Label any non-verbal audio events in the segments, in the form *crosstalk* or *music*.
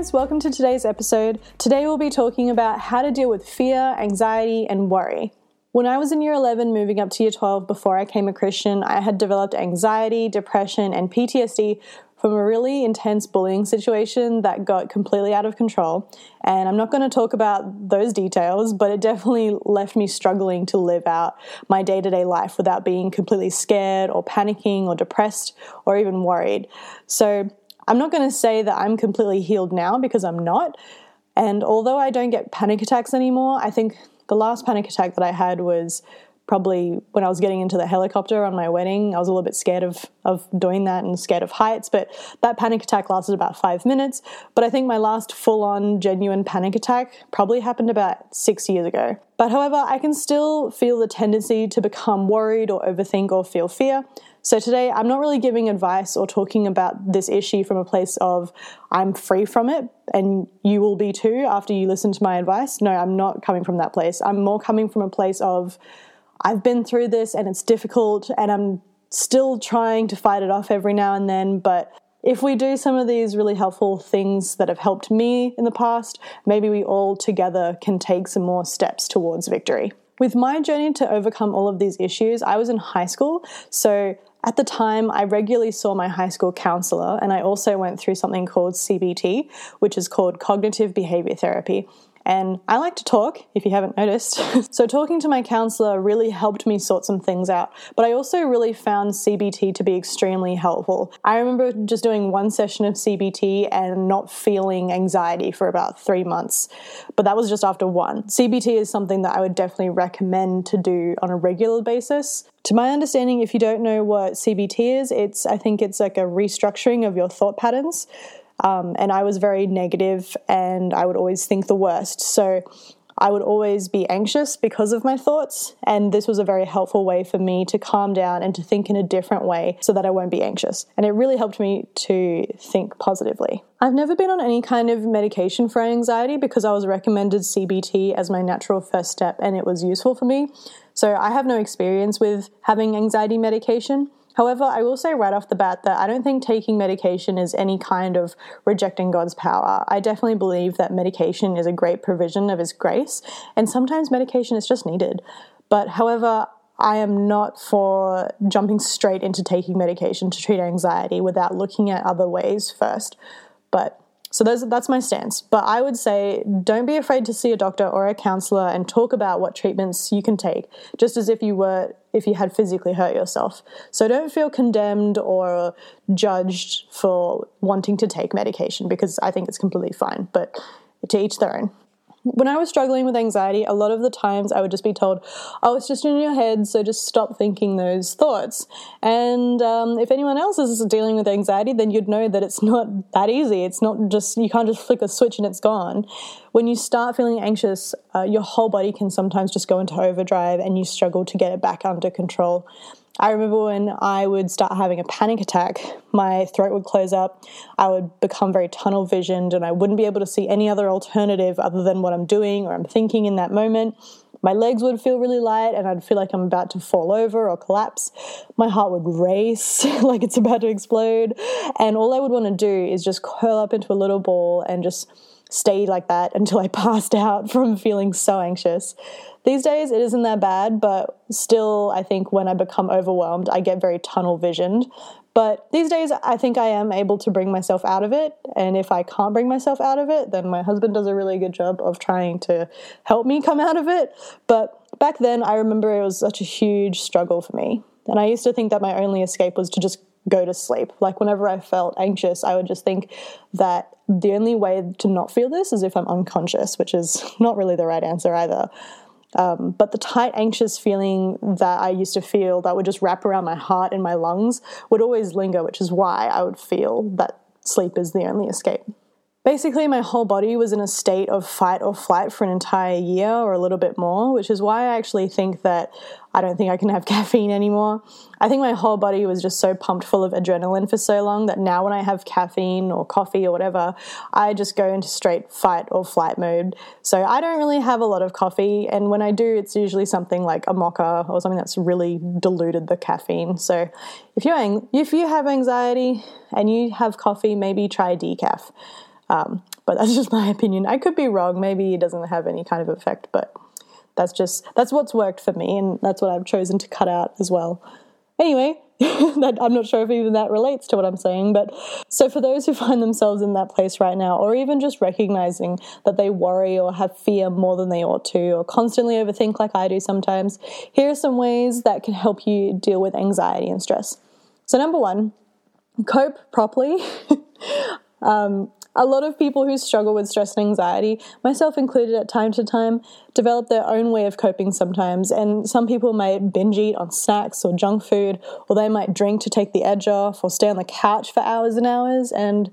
guys, welcome to today's episode. Today we'll be talking about how to deal with fear, anxiety, and worry. When I was in year 11, moving up to year 12 before I became a Christian, I had developed anxiety, depression, and PTSD from a really intense bullying situation that got completely out of control. And I'm not going to talk about those details, but it definitely left me struggling to live out my day to day life without being completely scared or panicking or depressed or even worried. So I'm not going to say that I'm completely healed now because I'm not. And although I don't get panic attacks anymore, I think the last panic attack that I had was probably when I was getting into the helicopter on my wedding. I was a little bit scared of, of doing that and scared of heights, but that panic attack lasted about five minutes. But I think my last full on genuine panic attack probably happened about six years ago. But however, I can still feel the tendency to become worried or overthink or feel fear. So today, I'm not really giving advice or talking about this issue from a place of I'm free from it and you will be too after you listen to my advice. No, I'm not coming from that place. I'm more coming from a place of I've been through this and it's difficult and I'm still trying to fight it off every now and then, but if we do some of these really helpful things that have helped me in the past, maybe we all together can take some more steps towards victory. With my journey to overcome all of these issues, I was in high school, so at the time, I regularly saw my high school counselor, and I also went through something called CBT, which is called cognitive behavior therapy. And I like to talk, if you haven't noticed. *laughs* so, talking to my counselor really helped me sort some things out. But I also really found CBT to be extremely helpful. I remember just doing one session of CBT and not feeling anxiety for about three months. But that was just after one. CBT is something that I would definitely recommend to do on a regular basis. To my understanding, if you don't know what CBT is, it's I think it's like a restructuring of your thought patterns. Um, and I was very negative and I would always think the worst. So I would always be anxious because of my thoughts. And this was a very helpful way for me to calm down and to think in a different way so that I won't be anxious. And it really helped me to think positively. I've never been on any kind of medication for anxiety because I was recommended CBT as my natural first step and it was useful for me. So I have no experience with having anxiety medication. However, I will say right off the bat that I don't think taking medication is any kind of rejecting God's power. I definitely believe that medication is a great provision of His grace, and sometimes medication is just needed. But however, I am not for jumping straight into taking medication to treat anxiety without looking at other ways first. But so those, that's my stance. But I would say don't be afraid to see a doctor or a counselor and talk about what treatments you can take, just as if you were if you had physically hurt yourself. So don't feel condemned or judged for wanting to take medication because I think it's completely fine. But to each their own when I was struggling with anxiety, a lot of the times I would just be told, oh, it's just in your head, so just stop thinking those thoughts. And um, if anyone else is dealing with anxiety, then you'd know that it's not that easy. It's not just, you can't just flick a switch and it's gone. When you start feeling anxious, uh, your whole body can sometimes just go into overdrive and you struggle to get it back under control. I remember when I would start having a panic attack, my throat would close up, I would become very tunnel visioned, and I wouldn't be able to see any other alternative other than what I'm doing or I'm thinking in that moment. My legs would feel really light, and I'd feel like I'm about to fall over or collapse. My heart would race *laughs* like it's about to explode, and all I would want to do is just curl up into a little ball and just stay like that *laughs* until I passed out from feeling so anxious. These days, it isn't that bad, but still, I think when I become overwhelmed, I get very tunnel visioned. But these days, I think I am able to bring myself out of it. And if I can't bring myself out of it, then my husband does a really good job of trying to help me come out of it. But back then, I remember it was such a huge struggle for me. And I used to think that my only escape was to just go to sleep. Like whenever I felt anxious, I would just think that the only way to not feel this is if I'm unconscious, which is *laughs* not really the right answer either. Um, but the tight, anxious feeling that I used to feel that would just wrap around my heart and my lungs would always linger, which is why I would feel that sleep is the only escape. Basically, my whole body was in a state of fight or flight for an entire year or a little bit more, which is why I actually think that I don't think I can have *laughs* caffeine anymore. I think my whole body was just so pumped full of adrenaline for so long that now when I have caffeine or coffee or whatever, I just go into straight fight or flight mode. So I don't really have a lot of coffee, and when I do, it's usually something like a mocha or something that's really diluted the caffeine. So if you if you have anxiety and you have coffee, maybe try decaf. Um, but that's *laughs* just my opinion. I could be wrong. Maybe it doesn't have any kind of effect, but that's just that's what's worked for me, and that's what I've chosen to cut out as well. Anyway, *laughs* that, I'm not sure if even that relates to what I'm saying, but so for those who find themselves in that place right now, or even just recognizing that they worry or have fear more than they ought to, or constantly overthink like I do sometimes, here are some ways that can help you deal with anxiety and stress. So, number one, cope properly. *laughs* um, a lot of people who struggle with stress and anxiety, myself included at time to time, develop their own way of coping sometimes. And some people might binge eat on snacks or junk food, or they might drink to take the edge off, or stay on the couch for hours and hours. And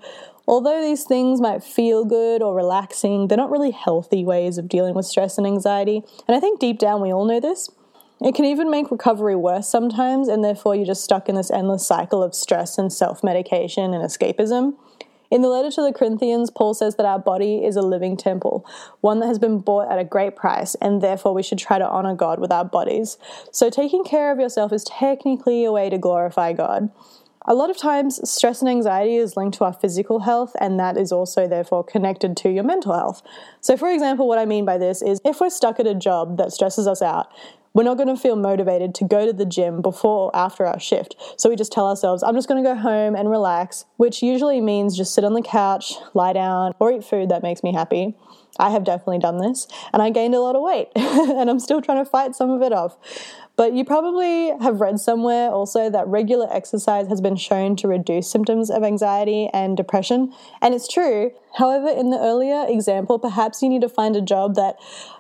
although these things might feel good or relaxing, they're not really healthy ways of dealing with stress and anxiety. And I think deep down we all know this. It can even make recovery worse sometimes, and therefore you're just stuck in this endless cycle of stress and self medication and escapism. In the letter to the Corinthians, Paul says that our body is a living temple, one that has been bought at a great price, and therefore we should try to honor God with our bodies. So, taking care of yourself is technically a way to glorify God. A lot of times, stress and anxiety is linked to our physical health, and that is also therefore connected to your mental health. So, for example, what I mean by this is if we're stuck at a job that stresses us out, we're not going to feel motivated to go to the gym before or after our shift. So we just tell ourselves, I'm just going to go home and relax, which usually means just sit on the couch, lie down, or eat food that makes me happy. I have definitely done this, and I gained a lot of weight, *laughs* and I'm still trying to fight some of it off. But you probably have read somewhere also that regular exercise has been shown to reduce symptoms of anxiety and depression. And it's true. However, in the earlier example, perhaps you need to find a job that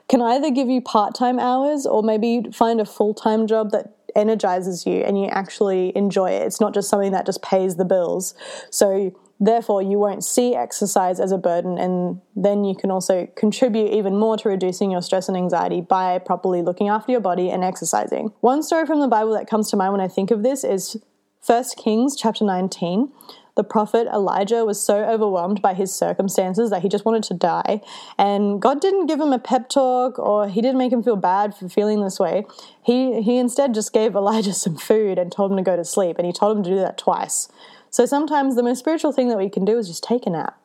can either give you part time hours or maybe find a full time job that energizes you and you actually enjoy it. It's not just something that just pays the bills. So Therefore, you won't see exercise as a burden, and then you can also contribute even more to reducing your stress and anxiety by properly looking after your body and exercising. One story from the Bible that comes to mind when I think of this is 1 Kings chapter 19. The prophet Elijah was so overwhelmed by his circumstances that he just wanted to die. And God didn't give him a pep talk or he didn't make him feel bad for feeling this way. He, he instead just gave Elijah *laughs* some food and told him to go to sleep. And he told him to do that twice. So sometimes the most spiritual thing that we can do is just take a nap.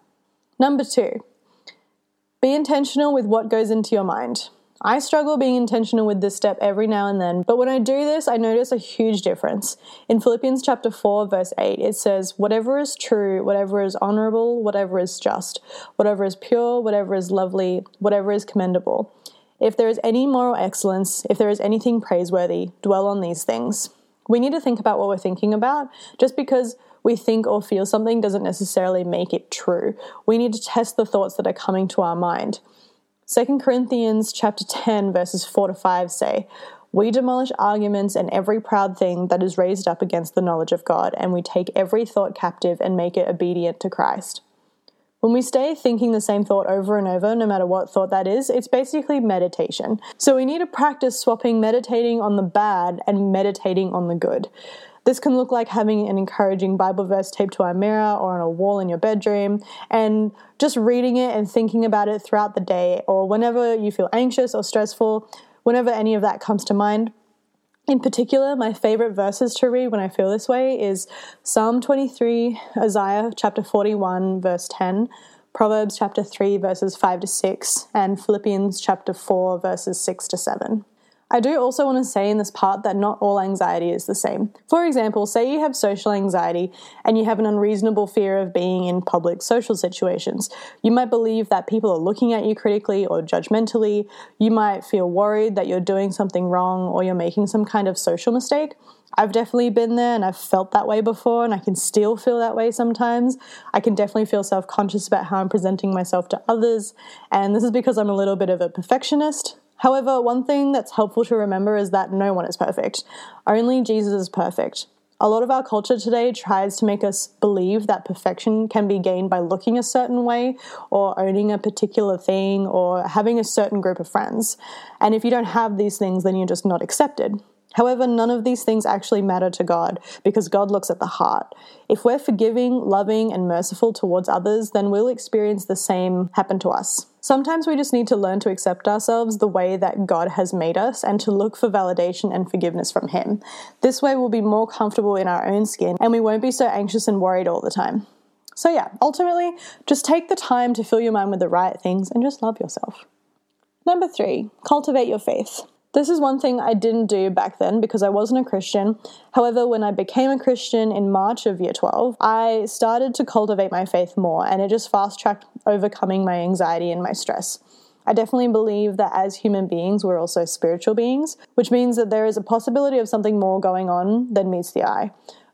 Number two, be intentional with what goes into your mind. I struggle being intentional with this step every now and then, but when I do this, I notice a huge difference. In Philippians chapter 4, verse 8, it says, Whatever is true, whatever is honorable, whatever is just, whatever is pure, whatever is lovely, whatever is commendable. If there is any moral excellence, if there is anything praiseworthy, dwell on these things. We need to think about what we're thinking about. Just because we think or feel something doesn't necessarily make it true. We need to test the thoughts that are coming to our mind. 2 Corinthians chapter 10 verses 4 to 5 say, "We demolish arguments and every proud thing that is raised up against the knowledge of God, and we take every thought captive and make it obedient to Christ." When we stay thinking the same thought over and over, no matter what thought that is, it's basically meditation. So we need to practice swapping meditating on the bad and meditating on the good. This can look like having an encouraging Bible verse taped to a mirror or on a wall in your bedroom and just reading it and thinking about it throughout the day or whenever you feel anxious or stressful, whenever any of that comes to mind. In particular, my favorite verses to read when I feel this way is Psalm 23, Isaiah chapter 41, verse 10, Proverbs chapter 3, verses 5 to 6, and Philippians chapter 4, verses 6 to 7. I do also want to say in this part that not all anxiety is the same. For example, say you have social anxiety and you have an unreasonable fear of being in public social situations. You might believe that people are looking at you critically or judgmentally. You might feel worried that you're doing something wrong or you're making some kind of social mistake. I've definitely been there and I've felt that way before, and I can still feel that way sometimes. I can definitely feel self conscious about how I'm presenting myself to others, and this is because I'm a little bit of a perfectionist. However, one thing that's helpful to remember is that no one is perfect. Only Jesus is perfect. A lot of our culture today tries to make us believe that perfection can be gained by looking a certain way or owning a particular thing or having a certain group of friends. And if you don't have these things, then you're just not accepted. However, none of these things actually matter to God because God looks at the heart. If we're forgiving, loving, and merciful towards others, then we'll experience the same happen to us. Sometimes we just need to learn to accept ourselves the way that God has made us and to look for validation and forgiveness from Him. This way, we'll be more comfortable in our own skin and we won't be so anxious and worried all the time. So, yeah, ultimately, just take the time to fill your mind with the right things and just love yourself. Number three, cultivate your faith. This is one thing I didn't do back then because I wasn't a Christian. However, when I became a Christian in March of year 12, I started to cultivate my faith more and it just fast tracked overcoming my anxiety and my stress. I definitely believe that as human beings, we're also spiritual beings, which means that there is a possibility of something more going on than meets the eye.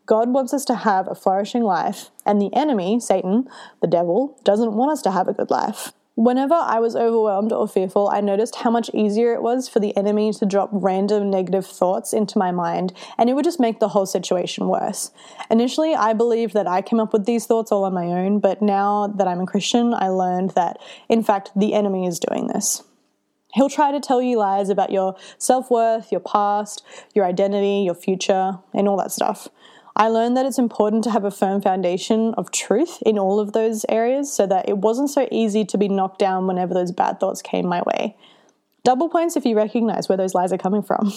God wants us to have a flourishing life, and the enemy, Satan, the devil, doesn't want us to have a good life. Whenever I was overwhelmed or fearful, I noticed how much easier it was for the enemy to drop random negative thoughts into my mind, and it would just make the whole situation worse. Initially, I believed that I came up with these thoughts all on my own, but now that I'm a Christian, I learned that, in fact, the enemy is doing this. He'll try to tell you lies about your self worth, your past, your identity, your future, and all that stuff. I learned that it's important to have a firm foundation of truth in all of those areas so that it wasn't so easy to be knocked down whenever those bad thoughts came my way. Double points if you recognize where those lies are coming from.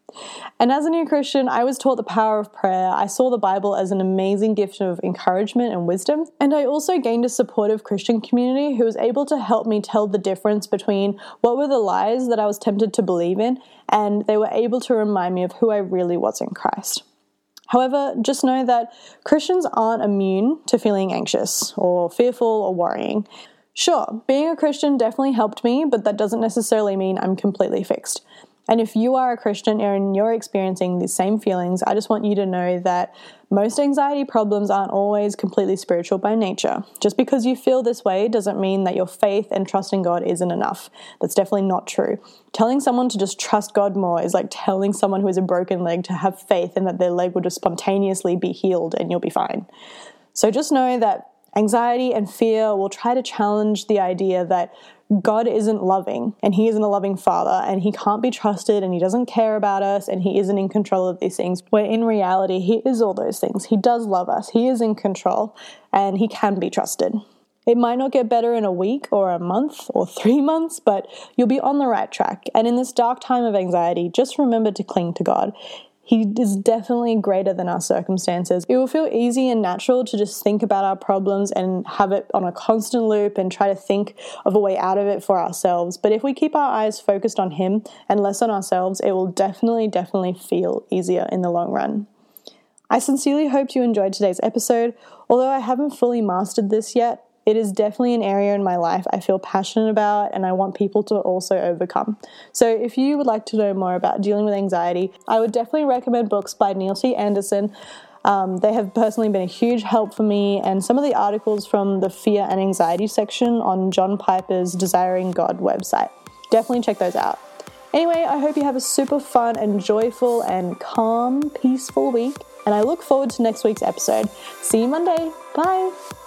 *laughs* and as a new Christian, I was taught the power of prayer. I saw the Bible as an amazing gift of encouragement and wisdom. And I also gained a supportive Christian community who was able to help me tell the difference between what were the lies that I was tempted to believe in, and they were able to remind me of who I really was in Christ. However, just know that Christians aren't immune to feeling anxious or fearful or worrying. Sure, being a Christian definitely helped me, but that doesn't necessarily mean I'm completely fixed. And if you are a Christian and you're experiencing these same feelings, I just want you to know that most anxiety problems aren't always completely spiritual by nature. Just because you feel this way doesn't mean that your faith and trust in God isn't enough. That's definitely not true. Telling someone to just trust God more is like telling someone who has a broken leg to have faith and that their leg will just spontaneously be healed and you'll be fine. So just know that anxiety and fear will try to challenge the idea that God isn't loving and He isn't a loving Father and He can't be trusted and He doesn't care about us and He isn't in control of these things. Where in reality, He is all those things. He does love us, He is in control, and He can be trusted. It might not get better in a week or a month or three *laughs* months, but you'll be on the right track. And in this dark time of anxiety, just remember to cling to God. He is definitely greater than our circumstances. It will feel easy and natural to just think about our problems and have it on a constant loop and try to think of a way out of it for ourselves. But if we keep our eyes focused on Him and less on ourselves, it will definitely, definitely feel easier in the long run. I sincerely hope you enjoyed today's episode. Although I haven't fully mastered this yet, it is definitely an area in my life I feel passionate about and I want people to also overcome. So, if you would like to know more about dealing with anxiety, I would definitely recommend books by Neil T. Anderson. Um, they have personally been a huge help for me, and some of the articles from the fear and anxiety section on John Piper's Desiring God website. Definitely check those out. Anyway, I hope you have a super fun and joyful and calm, peaceful week, and I look forward to next week's episode. See you Monday. Bye.